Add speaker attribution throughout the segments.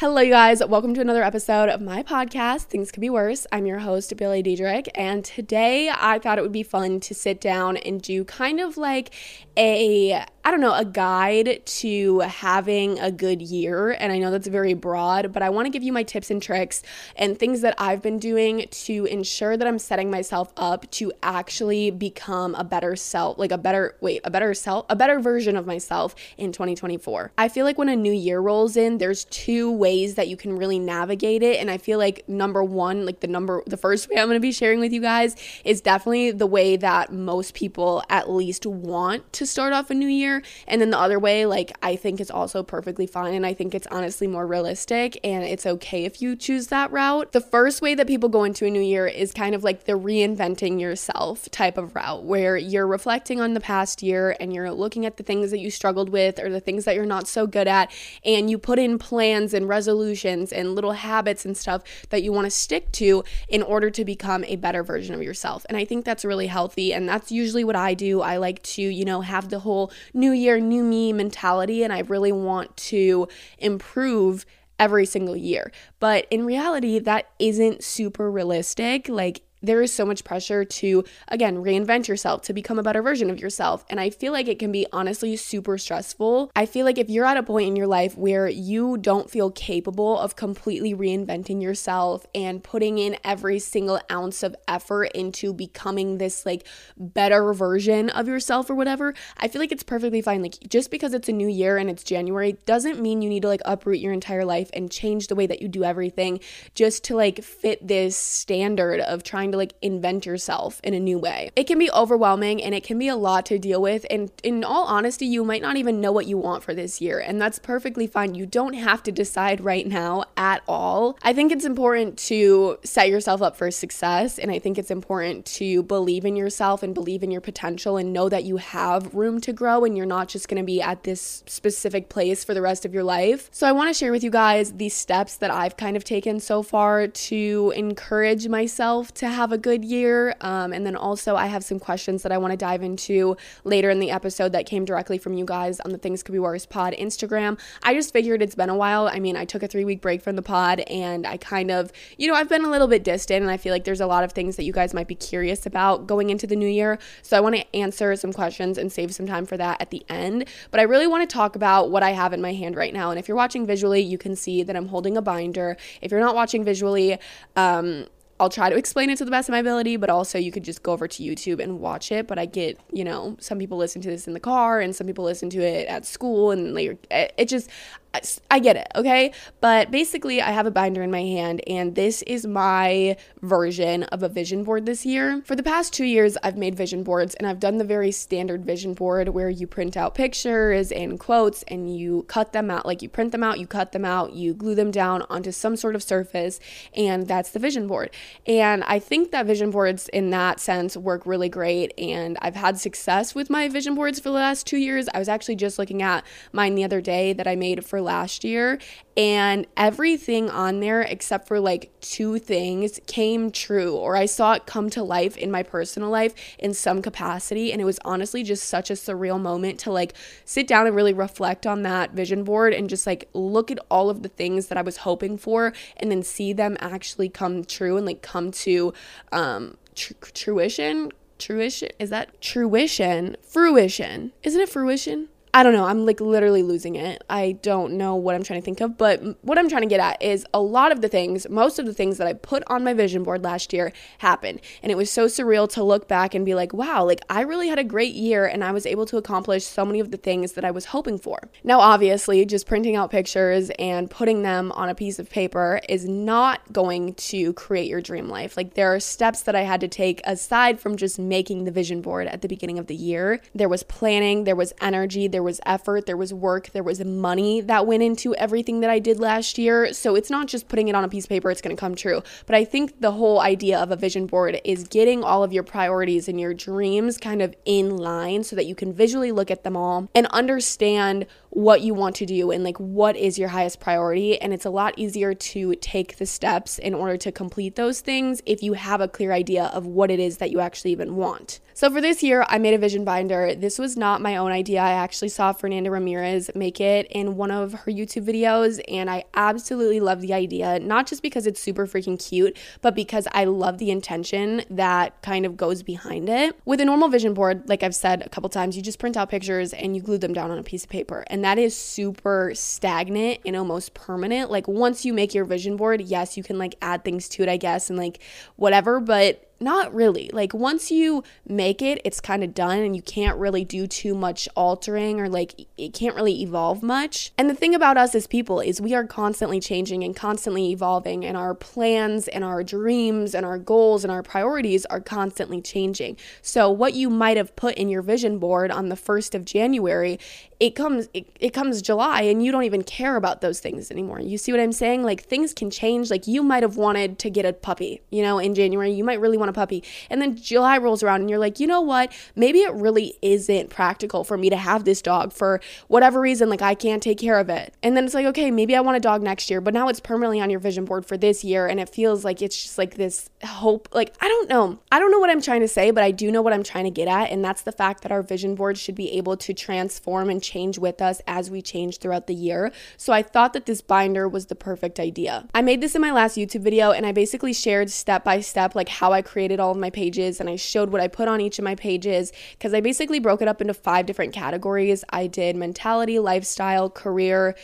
Speaker 1: Hello, you guys. Welcome to another episode of my podcast, Things Could Be Worse. I'm your host, Bailey Diedrich, and today I thought it would be fun to sit down and do kind of like a I don't know, a guide to having a good year. And I know that's very broad, but I want to give you my tips and tricks and things that I've been doing to ensure that I'm setting myself up to actually become a better self, like a better, wait, a better self, a better version of myself in 2024. I feel like when a new year rolls in, there's two ways that you can really navigate it. And I feel like number one, like the number, the first way I'm going to be sharing with you guys is definitely the way that most people at least want to start off a new year and then the other way, like, I think it's also perfectly fine. And I think it's honestly more realistic and it's okay if you choose that route. The first way that people go into a new year is kind of like the reinventing yourself type of route where you're reflecting on the past year and you're looking at the things that you struggled with or the things that you're not so good at. And you put in plans and resolutions and little habits and stuff that you want to stick to in order to become a better version of yourself. And I think that's really healthy. And that's usually what I do. I like to, you know, have the whole new year, new me mentality, and I really want to improve every single year. But in reality, that isn't super realistic. Like, there is so much pressure to, again, reinvent yourself, to become a better version of yourself. And I feel like it can be honestly super stressful. I feel like if you're at a point in your life where you don't feel capable of completely reinventing yourself and putting in every single ounce of effort into becoming this like better version of yourself or whatever, I feel like it's perfectly fine. Like just because it's a new year and it's January doesn't mean you need to like uproot your entire life and change the way that you do everything just to like fit this standard of trying trying to like invent yourself in a new way. It can be overwhelming and it can be a lot to deal with. And in all honesty, you might not even know what you want for this year. And that's perfectly fine. You don't have to decide right now at all. I think it's important to set yourself up for success. And I think it's important to believe in yourself and believe in your potential and know that you have room to grow and you're not just going to be at this specific place for the rest of your life. So I want to share with you guys the steps that I've kind of taken so far to encourage myself to have a good year. Um, and then also, I have some questions that I want to dive into later in the episode that came directly from you guys on the Things Could Be Worse pod Instagram. I just figured it's been a while. I mean, I took a three week break from the pod and I kind of, you know, I've been a little bit distant and I feel like there's a lot of things that you guys might be curious about going into the new year. So I want to answer some questions and save some time for that at the end. But I really want to talk about what I have in my hand right now. And if you're watching visually, you can see that I'm holding a binder. If you're not watching visually, um, I'll try to explain it to the best of my ability, but also you could just go over to YouTube and watch it. But I get, you know, some people listen to this in the car and some people listen to it at school and like eh, It just, I get it, okay? But basically, I have a binder in my hand, and this is my version of a vision board this year. For the past two years, I've made vision boards, and I've done the very standard vision board where you print out pictures and quotes and you cut them out. Like you print them out, you cut them out, you glue them down onto some sort of surface, and that's the vision board. And I think that vision boards, in that sense, work really great, and I've had success with my vision boards for the last two years. I was actually just looking at mine the other day that I made for last year and everything on there except for like two things came true or I saw it come to life in my personal life in some capacity and it was honestly just such a surreal moment to like sit down and really reflect on that vision board and just like look at all of the things that I was hoping for and then see them actually come true and like come to um tr- fruition fruition is that? Fruition fruition. Isn't it fruition I don't know. I'm like literally losing it. I don't know what I'm trying to think of, but what I'm trying to get at is a lot of the things, most of the things that I put on my vision board last year happened. And it was so surreal to look back and be like, wow, like I really had a great year and I was able to accomplish so many of the things that I was hoping for. Now, obviously, just printing out pictures and putting them on a piece of paper is not going to create your dream life. Like there are steps that I had to take aside from just making the vision board at the beginning of the year. There was planning, there was energy, there was effort, there was work, there was money that went into everything that I did last year. So it's not just putting it on a piece of paper, it's going to come true. But I think the whole idea of a vision board is getting all of your priorities and your dreams kind of in line so that you can visually look at them all and understand what you want to do and like what is your highest priority. And it's a lot easier to take the steps in order to complete those things if you have a clear idea of what it is that you actually even want. So for this year, I made a vision binder. This was not my own idea. I actually saw Fernanda Ramirez make it in one of her YouTube videos, and I absolutely love the idea, not just because it's super freaking cute, but because I love the intention that kind of goes behind it. With a normal vision board, like I've said a couple times, you just print out pictures and you glue them down on a piece of paper. And that is super stagnant and almost permanent. Like once you make your vision board, yes, you can like add things to it, I guess, and like whatever, but not really. Like once you make it, it's kind of done and you can't really do too much altering or like it can't really evolve much. And the thing about us as people is we are constantly changing and constantly evolving and our plans and our dreams and our goals and our priorities are constantly changing. So what you might have put in your vision board on the 1st of January it comes it, it comes July and you don't even care about those things anymore. You see what I'm saying? Like things can change. Like you might have wanted to get a puppy, you know, in January. You might really want a puppy. And then July rolls around and you're like, "You know what? Maybe it really isn't practical for me to have this dog for whatever reason like I can't take care of it." And then it's like, "Okay, maybe I want a dog next year." But now it's permanently on your vision board for this year and it feels like it's just like this hope. Like I don't know. I don't know what I'm trying to say, but I do know what I'm trying to get at, and that's the fact that our vision board should be able to transform and change with us as we change throughout the year. So I thought that this binder was the perfect idea. I made this in my last YouTube video and I basically shared step by step like how I created all of my pages and I showed what I put on each of my pages because I basically broke it up into five different categories. I did mentality, lifestyle, career,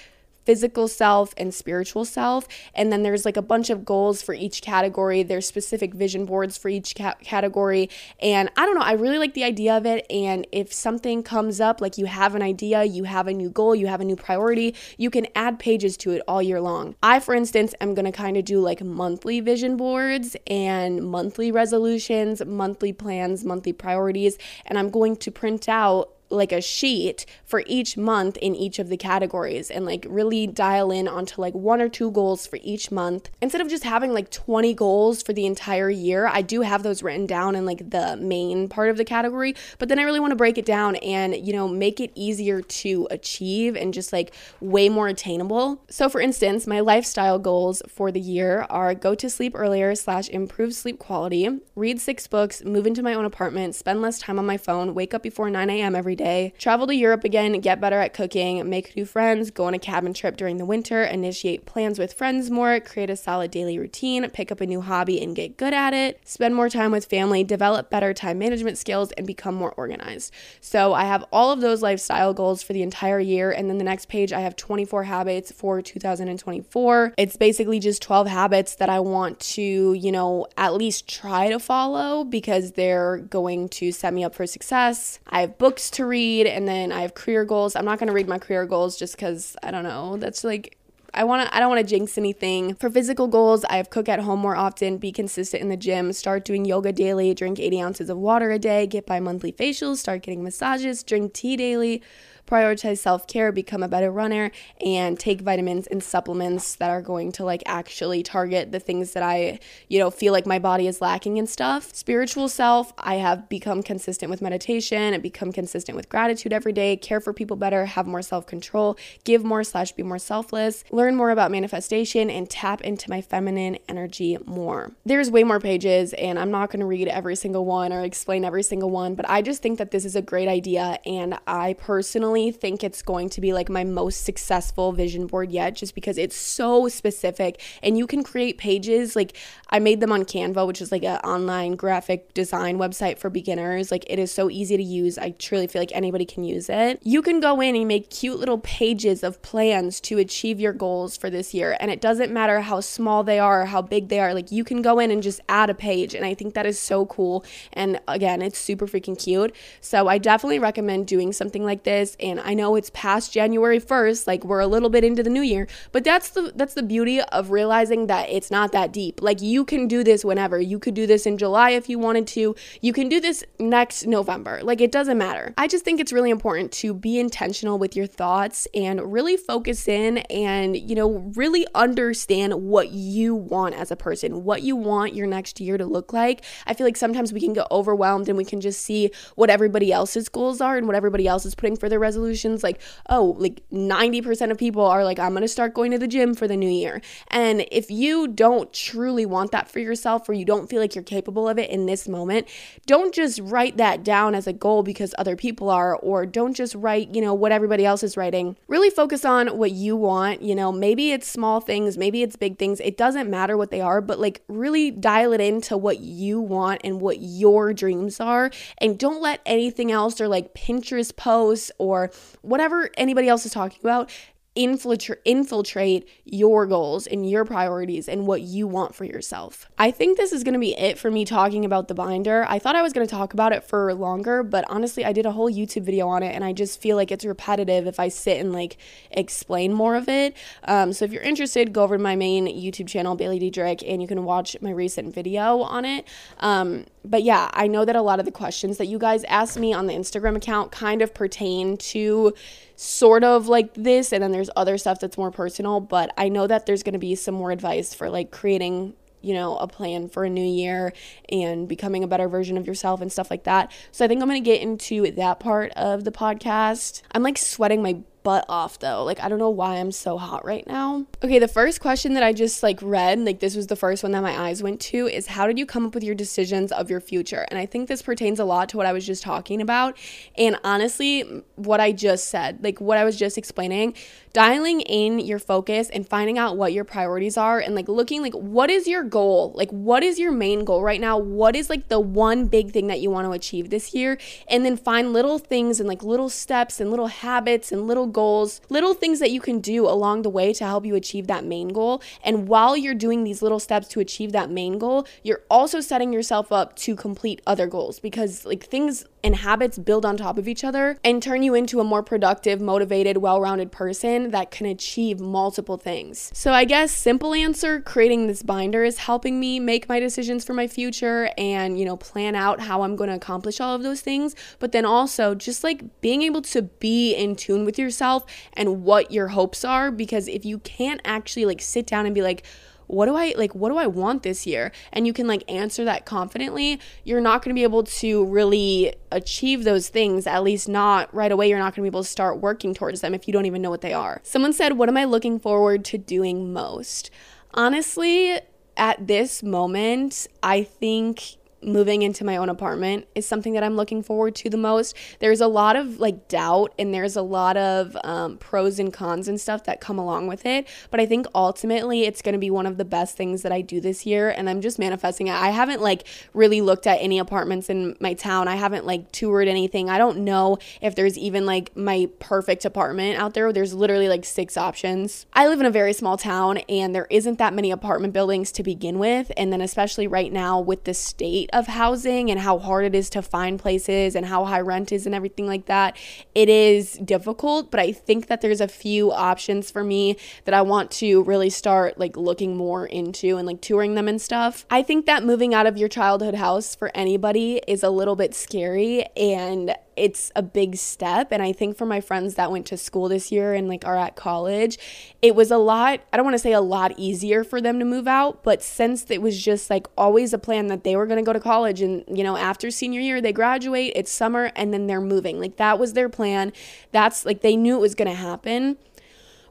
Speaker 1: physical self and spiritual self. And then there's like a bunch of goals for each category. There's specific vision boards for each ca- category. And I don't know, I really like the idea of it. And if something comes up, like you have an idea, you have a new goal, you have a new priority, you can add pages to it all year long. I, for instance, am going to kind of do like monthly vision boards and monthly resolutions, monthly plans, monthly priorities. And I'm going to print out like a sheet for each month in each of the categories and like really dial in onto like one or two goals for each month. Instead of just having like 20 goals for the entire year i do have those written down in like the main part of the category but then i really want to break it down and you know make it easier to achieve and just like way more attainable. So for instance my lifestyle goals for the year are go to sleep earlier slash improve sleep quality read six books move into my own apartment spend less time on my phone wake up before 9 a.m every day day, travel to Europe again, get better at cooking, make new friends, go on a cabin trip during the winter, initiate plans with friends more, create a solid daily routine, pick up a new hobby and get good at it, spend more time with family, develop better time management skills, and become more organized. So I have all of those lifestyle goals for the entire year. And then the next page, I have 24 habits for 2024. It's basically just 12 habits that I want to, you know, at least try to follow because they're going to set me up for success. I have books to read and then I have career goals. I'm not going to read my career goals just cuz I don't know. That's like I want to I don't want to jinx anything. For physical goals, I have cook at home more often, be consistent in the gym, start doing yoga daily, drink 80 ounces of water a day, get by monthly facials, start getting massages, drink tea daily, prioritize self care, become a better runner, and take vitamins and supplements that are going to like actually target the things that I, you know, feel like my body is lacking and stuff. Spiritual self, I have become consistent with meditation and become consistent with gratitude every day, care for people better, have more self control, give more slash be more selfless, learn more about manifestation, and tap into my feminine energy more. There's way more pages, and I'm not to read every single one or explain every single one, but I just think that this is a great idea, and I personally think it's going to be like my most successful vision board yet, just because it's so specific and you can create pages. Like I made them on Canva, which is like an online graphic design website for beginners. Like it is so easy to use. I truly feel like anybody can use it. You can go in and make cute little pages of plans to achieve your goals for this year. And it doesn't matter how small they are or how big they are. Like you can go in and just add a page. And I think that is so cool. And again, it's super freaking cute. So I definitely recommend doing something like this. And I know it's past January 1st, like we're a little bit into the new year, but that's the that's the beauty of realizing that it's not that deep. Like you can do this whenever. You could do this in July if you wanted to. You can do this next November. Like it doesn't matter. I just think it's really important to be intentional with your thoughts and really focus in and, you know, really understand what you want as a person, what you want your next year to look like. I feel like sometimes we can get overwhelmed and we can just see what everybody else's goals are and what everybody else is putting for their resolutions. Like, oh, like 90% of people are like, I'm going to start going to the gym for the new year. And if you don't truly want that for yourself or you don't feel like you're capable of it in this moment, don't just write that down as a goal because other people are, or don't just write, you know, what everybody else is writing. Really focus on what you want. You know, maybe it's small things, maybe it's big things. It doesn't matter what they are, but like really dial it into what you want and what your dreams are. And don't let anything else or like Pinterest posts or whatever anybody else is talking about infiltrate your goals and your priorities and what you want for yourself. I think this is going to be it for me talking about the binder. I thought I was going to talk about it for longer, but honestly, I did a whole YouTube video on it and I just feel like it's repetitive if I sit and like explain more of it. Um, so if you're interested, go over to my main YouTube channel, Bailey Diedrich, and you can watch my recent video on it. Um, but yeah, I know that a lot of the questions that you guys asked me on the Instagram account kind of pertain to sort of like this and then there's other stuff that's more personal but i know that there's going to be some more advice for like creating you know a plan for a new year and becoming a better version of yourself and stuff like that so i think i'm going to get into that part of the podcast i'm like sweating my butt off though. Like I don't know why I'm so hot right now. Okay, the first question that I just like read, like this was the first one that my eyes went to is how did you come up with your decisions of your future? And I think this pertains a lot to what I was just talking about and honestly what I just said, like what I was just explaining, dialing in your focus and finding out what your priorities are and like looking like what is your goal? Like what is your main goal right now? What is like the one big thing that you want to achieve this year? And then find little things and like little steps and little habits and little goals, little things that you can do along the way to help you achieve that main goal. And while you're doing these little steps to achieve that main goal, you're also setting yourself up to complete other goals because like things and habits build on top of each other and turn you into a more productive, motivated, well rounded person that can achieve multiple things. So, I guess, simple answer creating this binder is helping me make my decisions for my future and, you know, plan out how I'm going to accomplish all of those things. But then also just like being able to be in tune with yourself and what your hopes are. Because if you can't actually like sit down and be like, what do I like what do I want this year? And you can like answer that confidently, you're not going to be able to really achieve those things, at least not right away. You're not going to be able to start working towards them if you don't even know what they are. Someone said, "What am I looking forward to doing most?" Honestly, at this moment, I think moving into my own apartment is something that I'm looking forward to the most. There's a lot of like doubt and there's a lot of um, pros and cons and stuff that come along with it. But I think ultimately it's going to be one of the best things that I do this year. And I'm just manifesting it. I haven't like really looked at any apartments in my town. I haven't like toured anything. I don't know if there's even like my perfect apartment out there. There's literally like six options. I live in a very small town and there isn't that many apartment buildings to begin with. And then, especially right now with the state of housing and how hard it is to find places and how high rent is and everything like that, it is difficult. But I think that there's a few options for me that I want to really start like looking more into and like touring them and stuff. I think that moving out of your childhood house for anybody is a little bit scary and it's a big step. And i think for my friends that went to school this year and like are at college it was a lot i don't want to say a lot easier for them to move out but since it was just like always a plan that they were going to go to college and you know after senior year they graduate it's summer and then they're moving. Like that was their plan. That's like they knew it was going to happen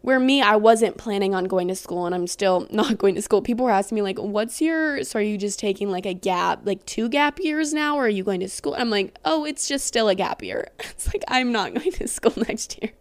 Speaker 1: Where me, I wasn't planning on going to school and I'm still not going to school. People were asking me, like, what's your, so are you just taking like a gap, like two gap years now, or are you going to school? I'm like, oh, it's just still a gap year. It's like, I'm not going to school next year.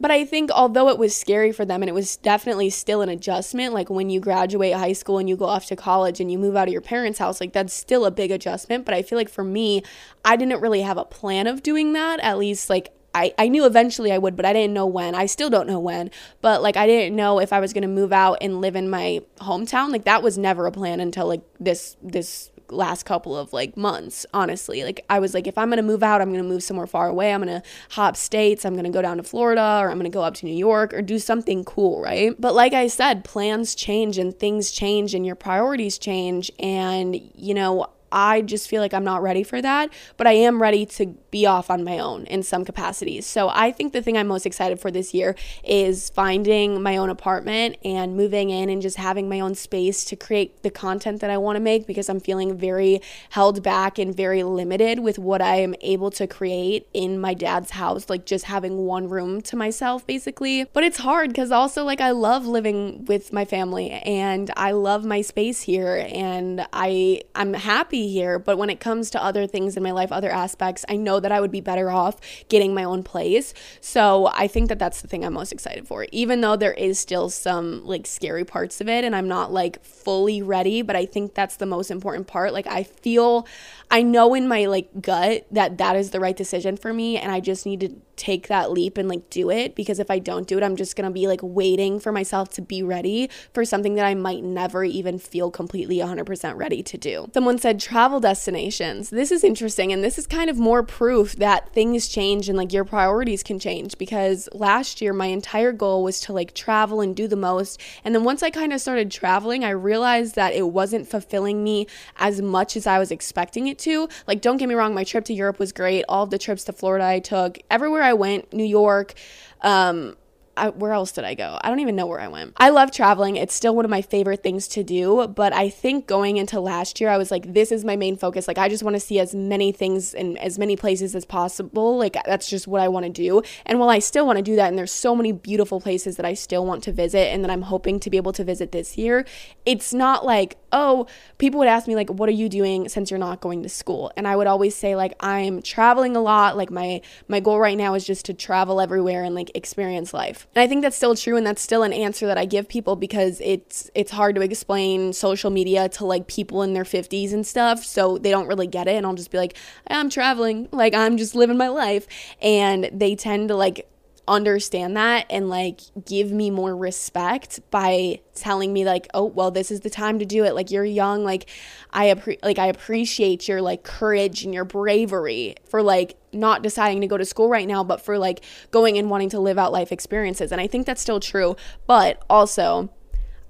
Speaker 1: But I think although it was scary for them and it was definitely still an adjustment, like when you graduate high school and you go off to college and you move out of your parents' house, like that's still a big adjustment. But I feel like for me, I didn't really have a plan of doing that. At least like I, I knew eventually I would, but I didn't know when. I still don't know when. But like I didn't know if I was gonna move out and live in my hometown. Like that was never a plan until like this this last couple of like months, honestly. Like I was like, if I'm gonna move out, I'm gonna move somewhere far away. I'm gonna hop states. I'm gonna go down to Florida or I'm gonna go up to New York or do something cool, right? But like I said, plans change and things change and your priorities change. And, you know, I just feel like I'm not ready for that, but I am ready to be off on my own in some capacities. So I think the thing I'm most excited for this year is finding my own apartment and moving in and just having my own space to create the content that I want to make because I'm feeling very held back and very limited with what I am able to create in my dad's house, like just having one room to myself basically. But it's hard because also like I love living with my family and I love my space here and I I'm happy happy here, but when it comes to other things in my life, other aspects, I know that I would be better off getting my own place. So I think that that's the thing I'm most excited for, even though there is still some like scary parts of it and I'm not like fully ready, but I think that's the most important part. Like I feel, I know in my like gut that that is the right decision for me and I just need to take that leap and like do it because if I don't do it, I'm just gonna be like waiting for myself to be ready for something that I might never even feel completely 100% ready to do. Someone said travel destinations. This is interesting and this is kind of more proof that things change and like your priorities can change because last year my entire goal was to like travel and do the most. And then once I kind of started traveling, I realized that it wasn't fulfilling me as much as I was expecting it to. Like, don't get me wrong, my trip to Europe was great. All the trips to Florida I took, everywhere I went, New York, um, I, where else did I go? I don't even know where I went. I love traveling. It's still one of my favorite things to do. But I think going into last year, I was like, this is my main focus. Like, I just want to see as many things in as many places as possible. Like, that's just what I want to do. And while I still want to do that, and there's so many beautiful places that I still want to visit and that I'm hoping to be able to visit this year, it's not like, oh, people would ask me, like, what are you doing since you're not going to school? And I would always say, like, I'm traveling a lot. Like, my, my goal right now is just to travel everywhere and like experience life. And I think that's still true and that's still an answer that I give people because it's it's hard to explain social media to like people in their 50s and stuff, so they don't really get it and I'll just be like, I'm traveling, like I'm just living my life and they tend to like understand that and like give me more respect by telling me like oh well this is the time to do it. Like you're young. Like i appre- like i appreciate your like courage and your bravery for like not deciding to go to school right now but for like going and wanting to live out life experiences. And i think that's still true. But also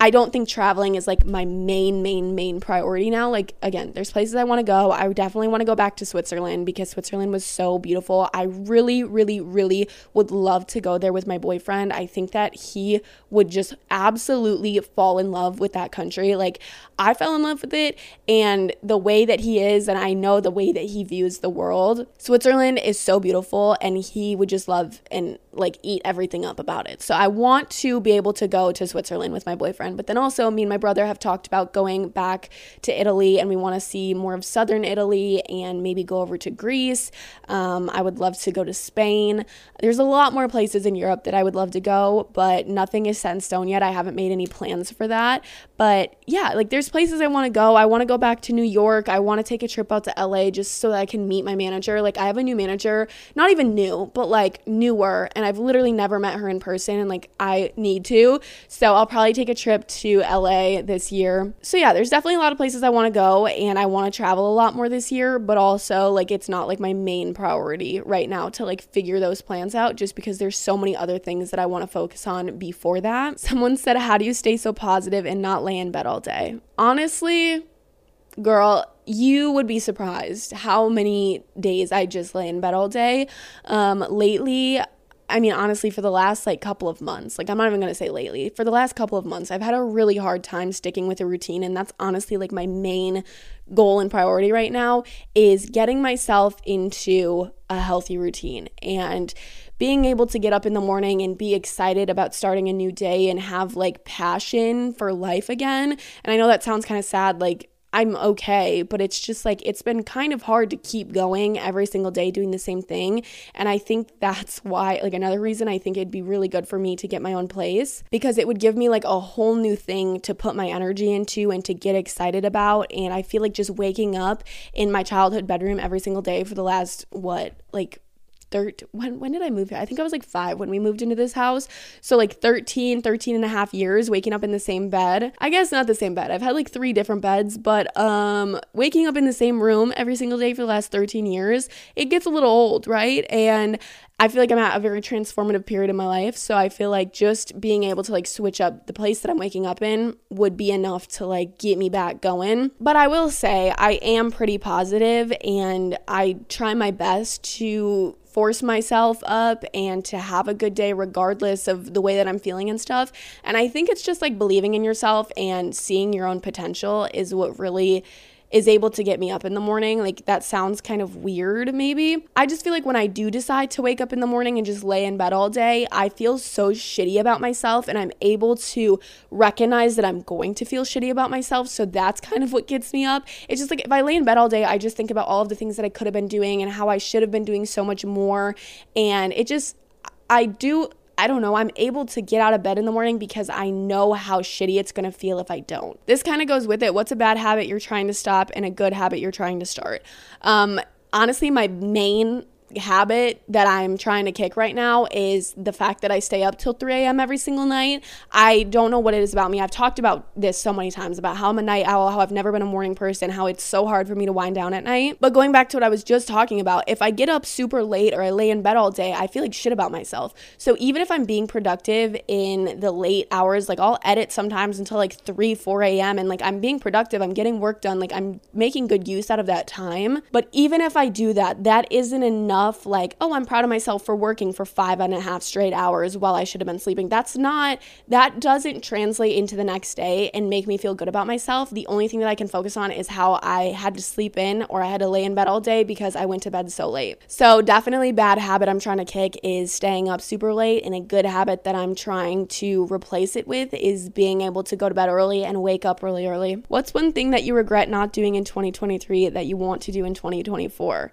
Speaker 1: I don't think traveling is like my main, main, main priority now. Like, again, there's places I want to go. I definitely want to go back to Switzerland because Switzerland was so beautiful. I really, really, really would love to go there with my boyfriend. I think that he would just absolutely fall in love with that country. Like, I fell in love with it and the way that he is, and I know the way that he views the world. Switzerland is so beautiful and he would just love and like eat everything up about it. So I want to be able to go to Switzerland with my boyfriend but then also, me and my brother have talked about going back to Italy and we want to see more of southern Italy and maybe go over to Greece. Um, I would love to go to Spain. There's a lot more places in Europe that I would love to go, but nothing is set in stone yet. I haven't made any plans for that. But yeah, like there's places I want to go. I want to go back to New York. I want to take a trip out to LA just so that I can meet my manager. Like I have a new manager, not even new, but like newer, and I've literally never met her in person and like I need to. So I'll probably take a trip to LA this year. So yeah, there's definitely a lot of places I want to go and I want to travel a lot more this year, but also like it's not like my main priority right now to like figure those plans out just because there's so many other things that I want to focus on before that. Someone said, "How do you stay so positive and not lay in bed all day?" Honestly, girl, you would be surprised how many days I just lay in bed all day. Um, lately, I mean, honestly, for the last like couple of months, like I'm not even gonna say lately, for the last couple of months, I've had a really hard time sticking with a routine. And that's honestly like my main goal and priority right now is getting myself into a healthy routine and being able to get up in the morning and be excited about starting a new day and have like passion for life again. And I know that sounds kind of sad, like I'm okay, but it's just like it's been kind of hard to keep going every single day doing the same thing. And I think that's why, like, another reason I think it'd be really good for me to get my own place because it would give me like a whole new thing to put my energy into and to get excited about. And I feel like just waking up in my childhood bedroom every single day for the last, what, like 13 when when did I move here? I think I was like 5 when we moved into this house. So like 13, 13 and a half years waking up in the same bed. I guess not the same bed. I've had like 3 different beds, but um waking up in the same room every single day for the last 13 years, it gets a little old, right? And I feel like I'm at a very transformative period in my life. So I feel like just being able to like switch up the place that I'm waking up in would be enough to like get me back going. But I will say I am pretty positive and I try my best to force myself up and to have a good day regardless of the way that I'm feeling and stuff. And I think it's just like believing in yourself and seeing your own potential is what really is able to get me up in the morning. Like that sounds kind of weird, maybe. I just feel like when I do decide to wake up in the morning and just lay in bed all day, I feel so shitty about myself and I'm able to recognize that I'm going to feel shitty about myself. So that's kind of what gets me up. It's just like if I lay in bed all day, I just think about all of the things that I could have been doing and how I should have been doing so much more. And it just, I do I don't know, I'm able to get out of bed in the morning because I know how shitty it's gonna feel if I don't. This kind of goes with it. What's a bad habit you're trying to stop and a good habit you're trying to start? Um, honestly, my main habit that I'm trying to kick right now is the fact that I stay up till 3 a.m. every single night. I don't know what it is about me. I've talked about this so many times about how I'm a night owl, how I've never been a morning person, how it's so hard for me to wind down at night. But going back to what I was just talking about, if I get up super late or I lay in bed all day, I feel like shit about myself. So even if I'm being productive in the late hours, like I'll edit sometimes until like 3, 4 a.m. and like I'm being productive, I'm getting work done, like I'm making good use out of that time. But even if I do that, that isn't enough enough like, oh, I'm proud of myself for working for five and a half straight hours while I should have been sleeping. That's not, that doesn't translate into the next day and make me feel good about myself. The only thing that I can focus on is how I had to sleep in or I had to lay in bed all day because I went to bed so late. So, definitely bad habit I'm trying to kick is staying up super late. And a good habit that I'm trying to replace it with is being able to go to bed early and wake up really early. What's one thing that you regret not doing in 2023 that you want to do in 2024?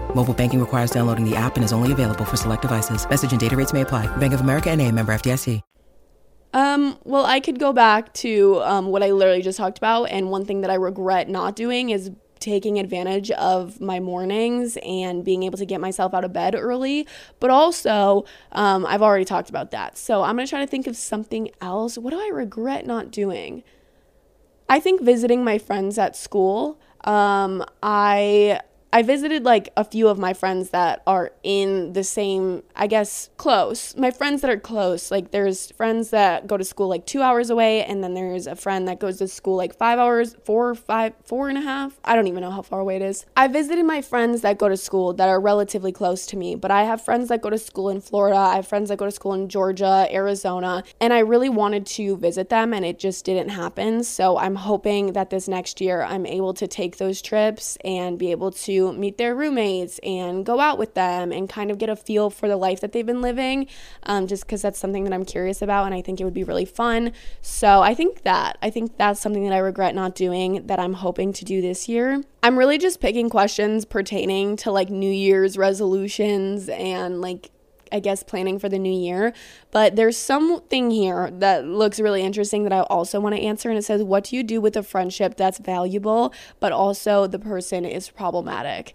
Speaker 2: Mobile banking requires downloading the app and is only available for select devices. Message and data rates may apply. Bank of America and a member FDIC.
Speaker 1: Um, well, I could go back to um, what I literally just talked about. And one thing that I regret not doing is taking advantage of my mornings and being able to get myself out of bed early. But also, um, I've already talked about that. So I'm going to try to think of something else. What do I regret not doing? I think visiting my friends at school. Um, I I visited like a few of my friends that are in the same, I guess, close. My friends that are close. Like there's friends that go to school like two hours away, and then there's a friend that goes to school like five hours, four, five, four and a half. I don't even know how far away it is. I visited my friends that go to school that are relatively close to me, but I have friends that go to school in Florida. I have friends that go to school in Georgia, Arizona, and I really wanted to visit them, and it just didn't happen. So I'm hoping that this next year I'm able to take those trips and be able to meet their roommates and go out with them and kind of get a feel for the life that they've been living, um, just because that's something that I'm curious about and I think it would be really fun. So I think that, I think that's something that I regret not doing that I'm hoping to do this year. I'm really just picking questions pertaining to like New Year's resolutions and like I guess, planning for the new year. But there's something here that looks really interesting that I also want to answer. And it says, What do you do with a friendship that's valuable, but also the person is problematic?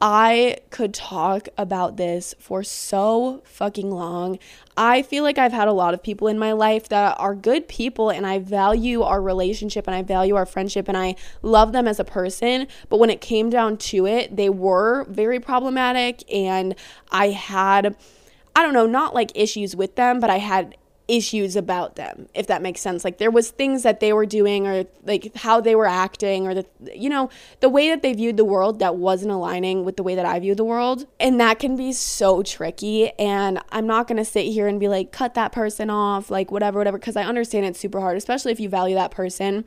Speaker 1: I could talk about this for so fucking long. I feel like I've had a lot of people in my life that are good people and I value our relationship and I value our friendship and I love them as a person. But when it came down to it, they were very problematic and I had I don't know, not like issues with them, but I had issues about them if that makes sense. Like there was things that they were doing or like how they were acting or the you know the way that they viewed the world that wasn't aligning with the way that I view the world. And that can be so tricky. And I'm not going to sit here and be like cut that person off like whatever whatever because I understand it's super hard especially if you value that person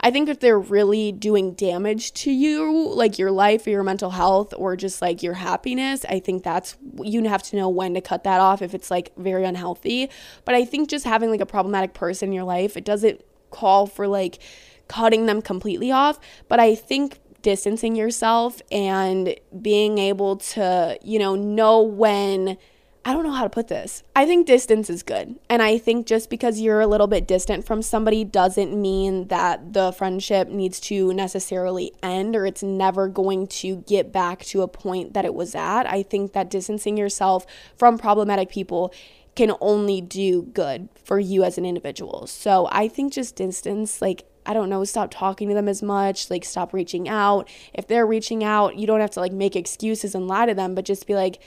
Speaker 1: I think if they're really doing damage to you, like your life or your mental health or just like your happiness, I think that's you have to know when to cut that off if it's like very unhealthy. But I think just having like a problematic person in your life, it doesn't call for like cutting them completely off, but I think distancing yourself and being able to, you know, know when I don't know how to put this. I think distance is good. And I think just because you're a little bit distant from somebody doesn't mean that the friendship needs to necessarily end or it's never going to get back to a point that it was at. I think that distancing yourself from problematic people can only do good for you as an individual. So I think just distance, like, I don't know, stop talking to them as much, like, stop reaching out. If they're reaching out, you don't have to like make excuses and lie to them, but just be like,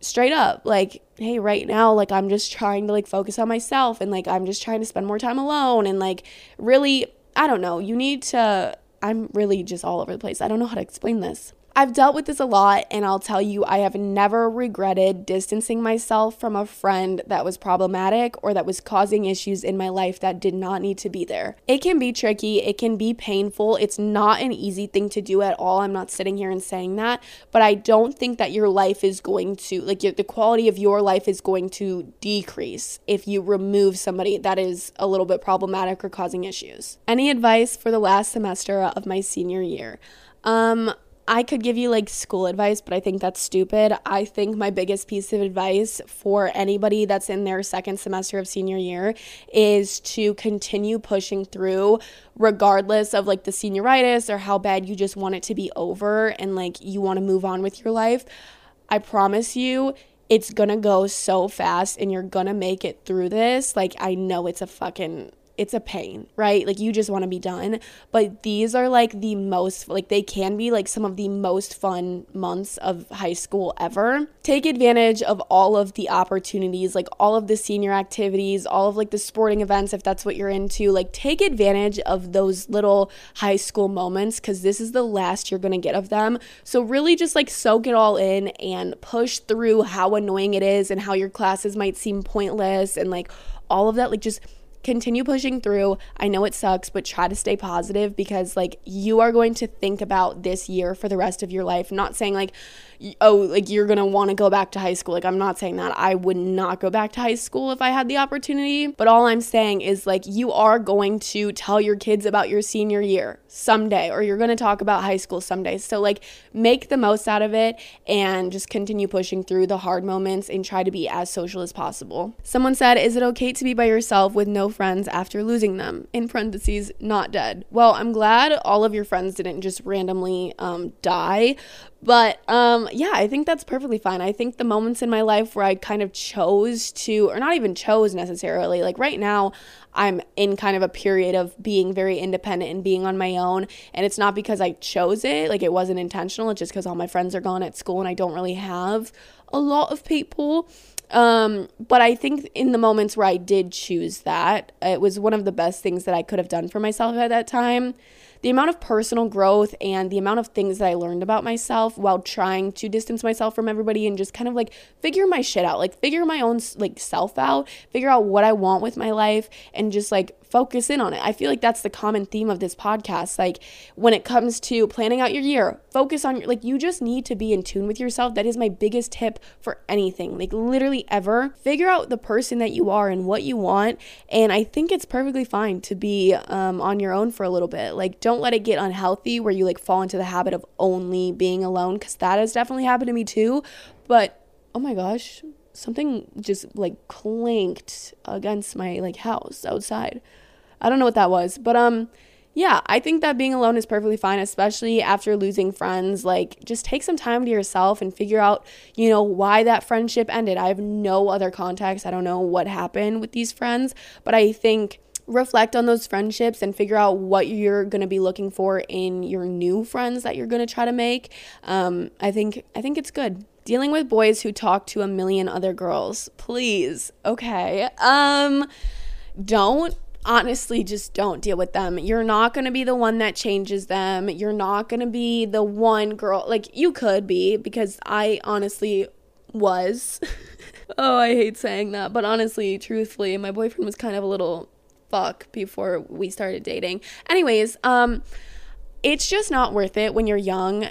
Speaker 1: straight up like hey right now like i'm just trying to like focus on myself and like i'm just trying to spend more time alone and like really i don't know you need to i'm really just all over the place. I don't know how to explain this I've dealt with this a lot, and I'll tell you, I have never regretted distancing myself from a friend that was problematic or that was causing issues in my life that did not need to be there. It can be tricky, it can be painful. It's not an easy thing to do at all. I'm not sitting here and saying that, but I don't think that your life is going to, like, the quality of your life is going to decrease if you remove somebody that is a little bit problematic or causing issues. Any advice for the last semester of my senior year? Um, I could give you like school advice, but I think that's stupid. I think my biggest piece of advice for anybody that's in their second semester of senior year is to continue pushing through regardless of like the senioritis or how bad you just want it to be over and like you want to move on with your life. I promise you, it's gonna go so fast and you're gonna make it through this. Like, I know it's a fucking it's a pain, right? Like you just want to be done. But these are like the most, like they can be like some of the most fun months of high school ever. Take advantage of all of the opportunities, like all of the senior activities, all of like the sporting events, if that's what you're into. Like take advantage of those little high school moments because this is the last you're going to get of them. So really just like soak it all in and push through how annoying it is and how your classes might seem pointless and like all of that. Like just continue pushing through. I know it sucks, but try to stay positive because like you are going to think about this year for the rest of your life. I'm not saying like oh, like you're going to want to go back to high school. Like, I'm not saying that. I would not go back to high school if I had the opportunity. But all I'm saying is, like, you are going to tell your kids about your senior year someday, or you're going to talk about high school someday. So, like, make the most out of it and just continue pushing through the hard moments and try to be as social as possible. Someone said, Is it okay to be by yourself with no friends after losing them? In parentheses, not dead. Well, I'm glad all of your friends didn't just randomly um, die, but um, yeah, I think that's perfectly fine. I think the moments in my life where I kind of chose to, or not even chose necessarily, like right now, I'm in kind of a period of being very independent and being on my own. And it's not because I chose it, like it wasn't intentional. It's just because all my friends are gone at school and I don't really have a lot of people. Um, but I think in the moments where I did choose that, it was one of the best things that I could have done for myself at that time the amount of personal growth and the amount of things that I learned about myself while trying to distance myself from everybody and just kind of like figure my shit out, like figure my own like self out, figure out what I want with my life and just like focus in on it. I feel like that's the common theme of this podcast. Like when it comes to planning out your year, focus on your, like you just need to be in tune with yourself. That is my biggest tip for anything. Like literally ever. Figure out the person that you are and what you want. And I think it's perfectly fine to be um, on your own for a little bit. Like don't let it get unhealthy where you like fall into the habit of only being alone because that has definitely happened to me too. But oh my gosh, something just like clanked against my like house outside. I don't know what that was, but um yeah, I think that being alone is perfectly fine, especially after losing friends. Like, just take some time to yourself and figure out, you know, why that friendship ended. I have no other context. I don't know what happened with these friends, but I think reflect on those friendships and figure out what you're going to be looking for in your new friends that you're going to try to make. Um, I think I think it's good Dealing with boys who talk to a million other girls. Please. Okay. Um don't honestly just don't deal with them. You're not going to be the one that changes them. You're not going to be the one girl like you could be because I honestly was. oh, I hate saying that, but honestly, truthfully, my boyfriend was kind of a little fuck before we started dating. Anyways, um it's just not worth it when you're young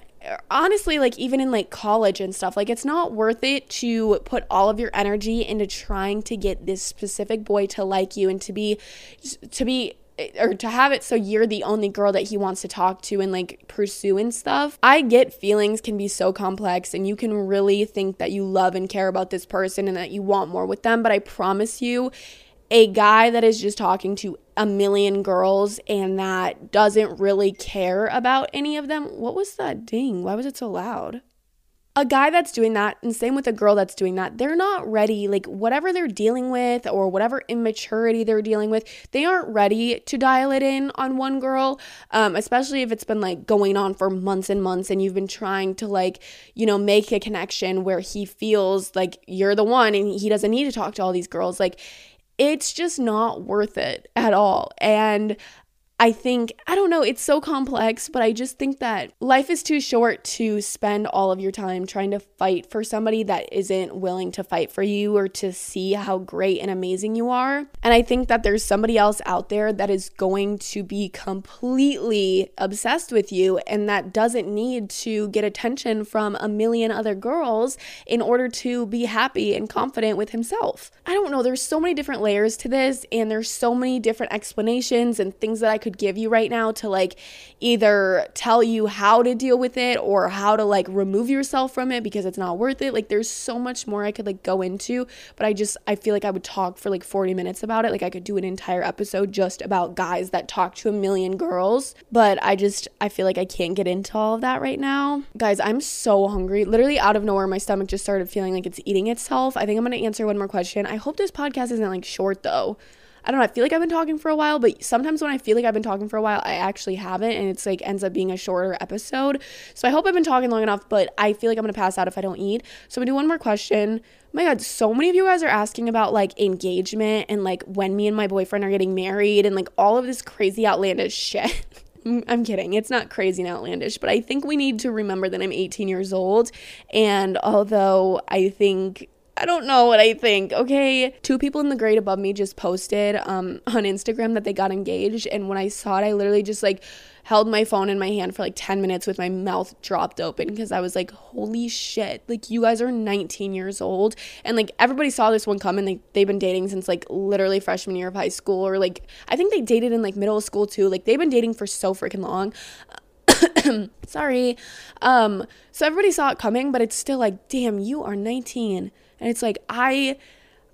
Speaker 1: honestly like even in like college and stuff like it's not worth it to put all of your energy into trying to get this specific boy to like you and to be to be eh, or to have it so you're the only girl that he wants to talk to and like pursue and stuff. I get feelings can be so complex and you can really think that you love and care about this person and that you want more with them, but I promise you a guy that is just talking to a million girls and that doesn't really care about any of them. What was that ding? Why was it so loud? A guy that's doing that, and same with a girl that's doing that, they're not ready. Like, whatever they're dealing with or whatever immaturity they're dealing with, they aren't ready to dial it in on one girl, um, especially if it's been like going on for months and months and you've been trying to, like, you know, make a connection where he feels like you're the one and he doesn't need to talk to all these girls. Like, it's just not worth it at all. And I think, I don't know, it's so complex, but I just think that life is too short to spend all of your time trying to fight for somebody that isn't willing to fight for you or to see how great and amazing you are. And I think that there's somebody else out there that is going to be completely obsessed with you and that doesn't need to get attention from a million other girls in order to be happy and confident with himself. I don't know, there's so many different layers to this, and there's so many different explanations and things that I could could give you right now to like either tell you how to deal with it or how to like remove yourself from it because it's not worth it. Like there's so much more I could like go into, but I just I feel like I would talk for like 40 minutes about it. Like I could do an entire episode just about guys that talk to a million girls, but I just I feel like I can't get into all of that right now. Guys, I'm so hungry. Literally out of nowhere my stomach just started feeling like it's eating itself. I think I'm going to answer one more question. I hope this podcast isn't like short though. I don't know, I feel like I've been talking for a while, but sometimes when I feel like I've been talking for a while, I actually haven't and it's like ends up being a shorter episode. So I hope I've been talking long enough, but I feel like I'm gonna pass out if I don't eat. So gonna do one more question. Oh my god, so many of you guys are asking about like engagement and like when me and my boyfriend are getting married and like all of this crazy outlandish shit. I'm kidding. It's not crazy and outlandish, but I think we need to remember that I'm 18 years old. And although I think I don't know what I think. Okay. Two people in the grade above me just posted um, on Instagram that they got engaged. And when I saw it, I literally just like held my phone in my hand for like 10 minutes with my mouth dropped open because I was like, holy shit. Like, you guys are 19 years old. And like, everybody saw this one coming. They, they've been dating since like literally freshman year of high school, or like, I think they dated in like middle school too. Like, they've been dating for so freaking long. Sorry. Um, so everybody saw it coming, but it's still like, damn, you are 19 and it's like, I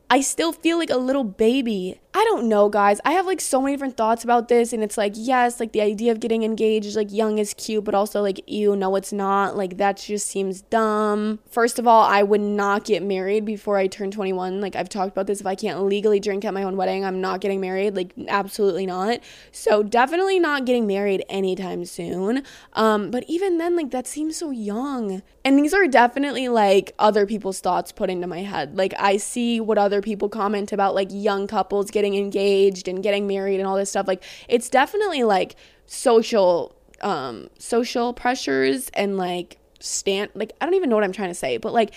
Speaker 1: I still feel like a little baby. I don't know, guys. I have like so many different thoughts about this, and it's like, yes, like the idea of getting engaged, like young is cute, but also like, you know, it's not. Like, that just seems dumb. First of all, I would not get married before I turn 21. Like, I've talked about this. If I can't legally drink at my own wedding, I'm not getting married. Like, absolutely not. So, definitely not getting married anytime soon. Um, but even then, like, that seems so young. And these are definitely like other people's thoughts put into my head. Like, I see what other people comment about like young couples getting engaged and getting married and all this stuff. Like it's definitely like social um social pressures and like stand like I don't even know what I'm trying to say, but like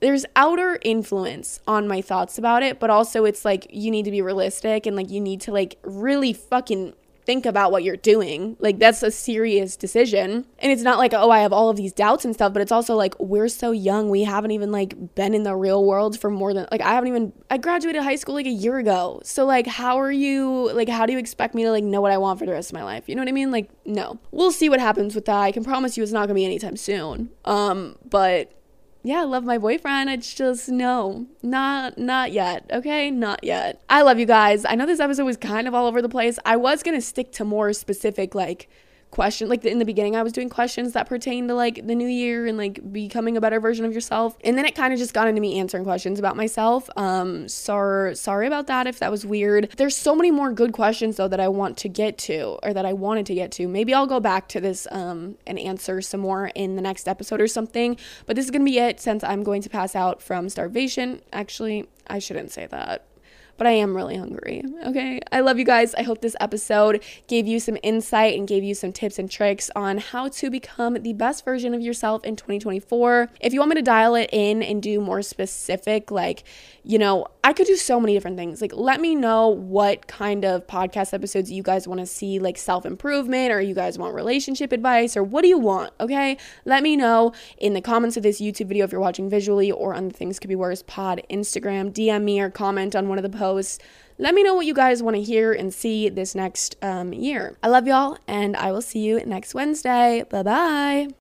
Speaker 1: there's outer influence on my thoughts about it, but also it's like you need to be realistic and like you need to like really fucking think about what you're doing. Like that's a serious decision. And it's not like, oh, I have all of these doubts and stuff, but it's also like we're so young. We haven't even like been in the real world for more than like I haven't even I graduated high school like a year ago. So like how are you like how do you expect me to like know what I want for the rest of my life? You know what I mean? Like no. We'll see what happens with that. I can promise you it's not going to be anytime soon. Um but yeah, I love my boyfriend. It's just no, not not yet. Okay, not yet. I love you guys. I know this episode was kind of all over the place. I was gonna stick to more specific like question like in the beginning I was doing questions that pertain to like the new year and like becoming a better version of yourself. And then it kind of just got into me answering questions about myself. Um sorry sorry about that if that was weird. There's so many more good questions though that I want to get to or that I wanted to get to. Maybe I'll go back to this um and answer some more in the next episode or something. But this is to be it since I'm going to pass out from starvation. Actually, I shouldn't say that but I am really hungry. Okay. I love you guys. I hope this episode gave you some insight and gave you some tips and tricks on how to become the best version of yourself in 2024. If you want me to dial it in and do more specific, like, you know, I could do so many different things. Like, let me know what kind of podcast episodes you guys want to see, like self improvement, or you guys want relationship advice, or what do you want? Okay. Let me know in the comments of this YouTube video if you're watching visually or on the Things Could Be Worse pod Instagram. DM me or comment on one of the posts. Let me know what you guys want to hear and see this next um, year. I love y'all, and I will see you next Wednesday. Bye bye.